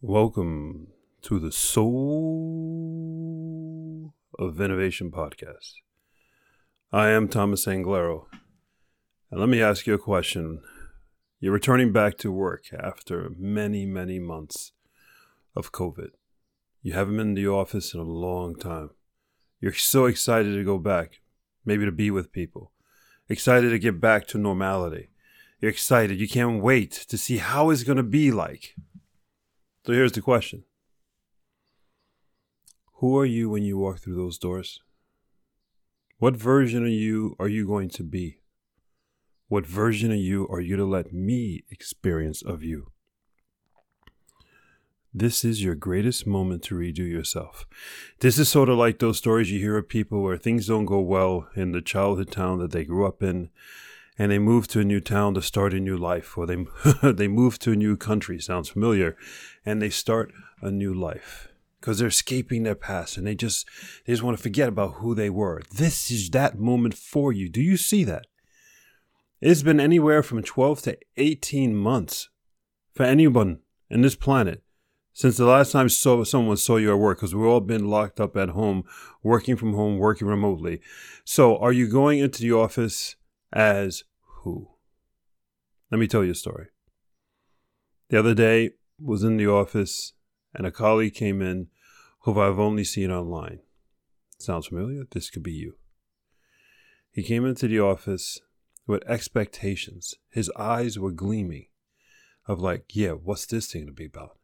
Welcome to the Soul of Innovation podcast. I am Thomas Anglero. And let me ask you a question. You're returning back to work after many, many months of COVID. You haven't been in the office in a long time. You're so excited to go back, maybe to be with people, excited to get back to normality. You're excited. You can't wait to see how it's going to be like. So here's the question Who are you when you walk through those doors? What version of you are you going to be? What version of you are you to let me experience of you? This is your greatest moment to redo yourself. This is sort of like those stories you hear of people where things don't go well in the childhood town that they grew up in, and they move to a new town to start a new life, or they they move to a new country. Sounds familiar, and they start a new life because they're escaping their past and they just they just want to forget about who they were. This is that moment for you. Do you see that? It's been anywhere from 12 to 18 months for anyone in this planet since the last time saw, someone saw you at work, because we've all been locked up at home, working from home, working remotely. So, are you going into the office as who? Let me tell you a story. The other day was in the office, and a colleague came in who I've only seen online. Sounds familiar? This could be you. He came into the office with expectations. His eyes were gleaming of like, yeah, what's this thing to be about?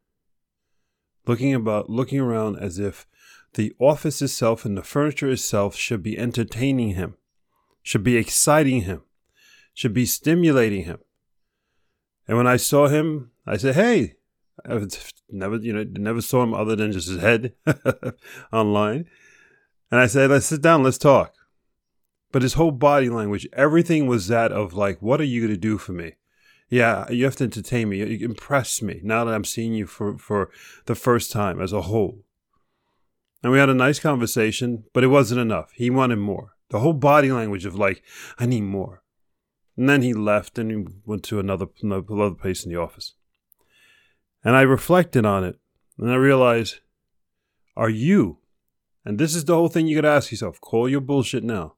looking about looking around as if the office itself and the furniture itself should be entertaining him, should be exciting him, should be stimulating him. And when I saw him, I said, "Hey." I've never, you know, never saw him other than just his head online. And I said, "Let's sit down. Let's talk." But his whole body language, everything was that of like, "What are you going to do for me?" yeah, you have to entertain me. You impress me now that I'm seeing you for, for the first time as a whole. And we had a nice conversation, but it wasn't enough. He wanted more. The whole body language of like, I need more. And then he left and he went to another, another place in the office. And I reflected on it and I realized, are you, and this is the whole thing you got to ask yourself, call your bullshit now.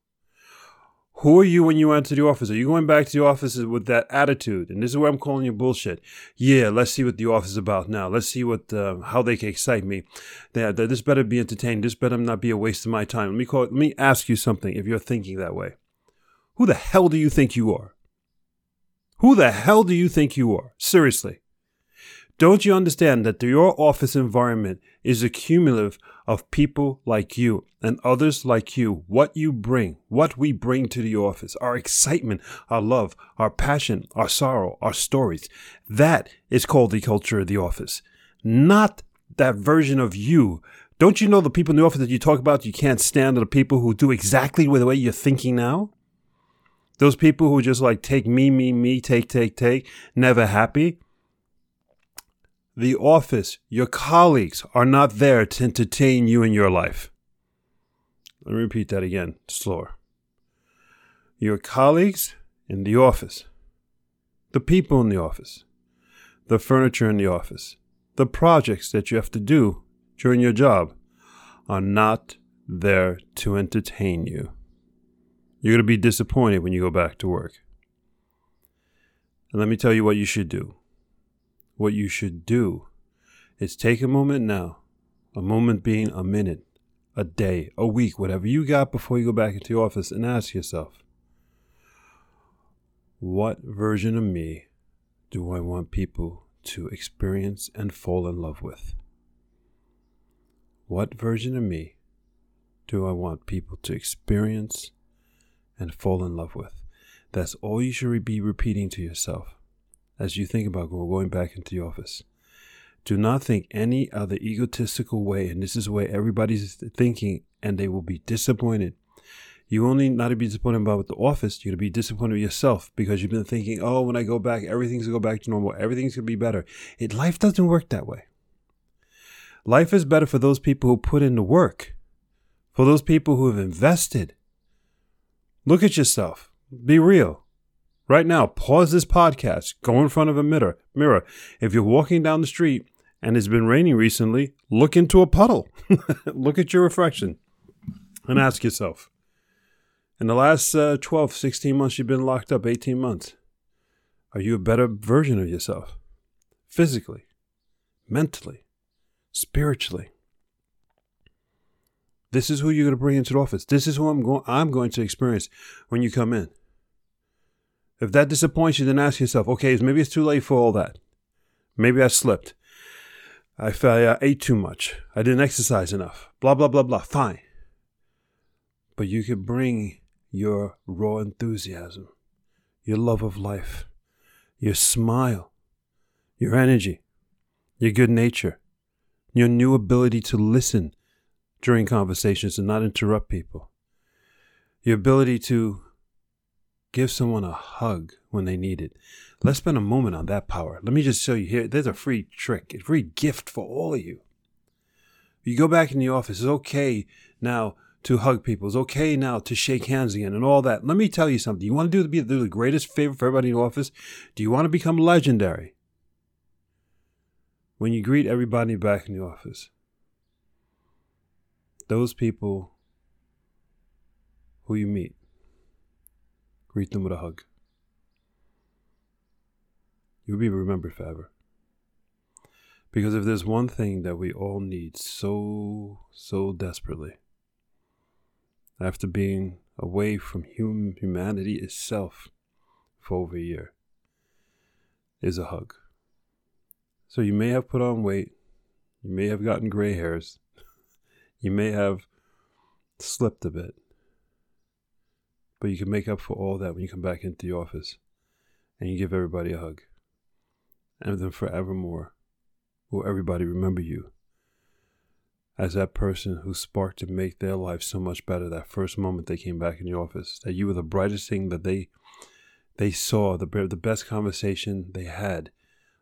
Who are you when you enter the office? Are you going back to the office with that attitude? And this is where I'm calling you bullshit. Yeah, let's see what the office is about now. Let's see what uh, how they can excite me. Yeah, this better be entertaining. This better not be a waste of my time. Let me call. Let me ask you something. If you're thinking that way, who the hell do you think you are? Who the hell do you think you are? Seriously. Don't you understand that your office environment is a cumulative of people like you and others like you? What you bring, what we bring to the office, our excitement, our love, our passion, our sorrow, our stories. That is called the culture of the office. Not that version of you. Don't you know the people in the office that you talk about you can't stand are the people who do exactly the way you're thinking now? Those people who just like take me, me, me, take, take, take, never happy the office, your colleagues are not there to entertain you in your life. Let me repeat that again, slower. Your colleagues in the office, the people in the office, the furniture in the office, the projects that you have to do during your job are not there to entertain you. You're going to be disappointed when you go back to work. And let me tell you what you should do what you should do is take a moment now, a moment being a minute, a day, a week, whatever you got before you go back into the office, and ask yourself, what version of me do I want people to experience and fall in love with? What version of me do I want people to experience and fall in love with? That's all you should be repeating to yourself as you think about going back into the office. Do not think any other egotistical way, and this is the way everybody's thinking, and they will be disappointed. You only not to be disappointed about the office, you're to be disappointed with yourself because you've been thinking, oh, when I go back, everything's gonna go back to normal, everything's gonna be better. It life doesn't work that way. Life is better for those people who put in the work, for those people who have invested. Look at yourself. Be real. Right now, pause this podcast, go in front of a mirror. Mirror. If you're walking down the street and it's been raining recently, look into a puddle. look at your reflection and ask yourself in the last uh, 12, 16 months, you've been locked up, 18 months. Are you a better version of yourself? Physically, mentally, spiritually. This is who you're going to bring into the office. This is who I'm going I'm going to experience when you come in. If that disappoints you, then ask yourself, okay, maybe it's too late for all that. Maybe I slipped. I, I ate too much. I didn't exercise enough. Blah, blah, blah, blah. Fine. But you can bring your raw enthusiasm, your love of life, your smile, your energy, your good nature, your new ability to listen during conversations and not interrupt people, your ability to give someone a hug when they need it. Let's spend a moment on that power. Let me just show you here. There's a free trick, a free gift for all of you. You go back in the office, it's okay now to hug people. It's okay now to shake hands again and all that. Let me tell you something. You want to do, be, do the greatest favor for everybody in the office? Do you want to become legendary? When you greet everybody back in the office, those people who you meet, greet them with a hug. You'll be remembered forever. Because if there's one thing that we all need so, so desperately, after being away from hum- humanity itself for over a year is a hug. So you may have put on weight, you may have gotten gray hairs, you may have slipped a bit, but you can make up for all that when you come back into the office and you give everybody a hug. And then forevermore will everybody remember you as that person who sparked to make their life so much better that first moment they came back in the office that you were the brightest thing that they they saw the the best conversation they had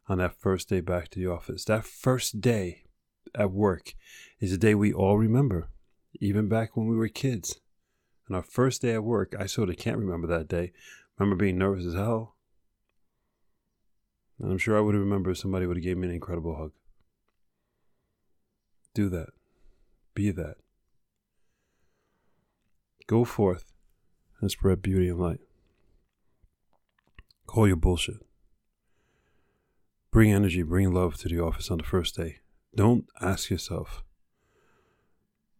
on that first day back to the office that first day at work is a day we all remember even back when we were kids and our first day at work i sort of can't remember that day remember being nervous as hell and i'm sure i would have remembered if somebody would have gave me an incredible hug do that be that. Go forth and spread beauty and light. Call your bullshit. Bring energy, bring love to the office on the first day. Don't ask yourself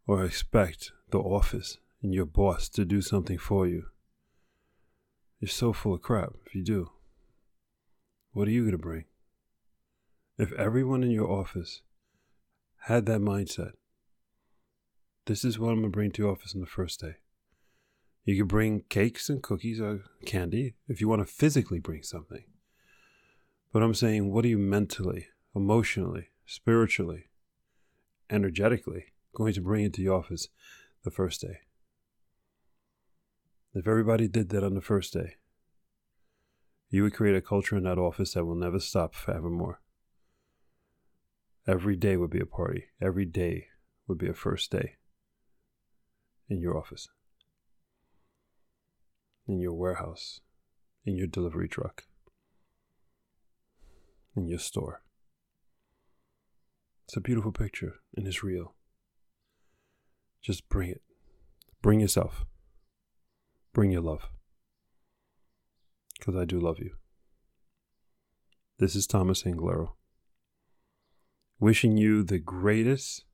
or expect the office and your boss to do something for you. You're so full of crap if you do. What are you going to bring? If everyone in your office had that mindset, this is what I'm going to bring to your office on the first day. You can bring cakes and cookies or candy if you want to physically bring something. But I'm saying, what are you mentally, emotionally, spiritually, energetically going to bring into the office the first day? If everybody did that on the first day, you would create a culture in that office that will never stop forevermore. Every day would be a party. Every day would be a first day in your office, in your warehouse, in your delivery truck, in your store. It's a beautiful picture and it's real. Just bring it. Bring yourself. Bring your love. Because I do love you. This is Thomas Anglero. Wishing you the greatest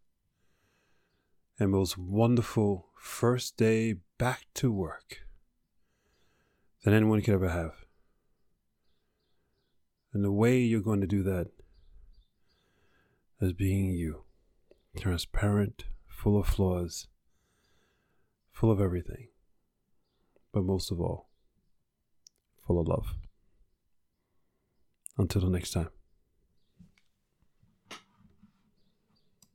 and most wonderful first day back to work than anyone could ever have. And the way you're going to do that is being you transparent, full of flaws, full of everything, but most of all, full of love. Until the next time.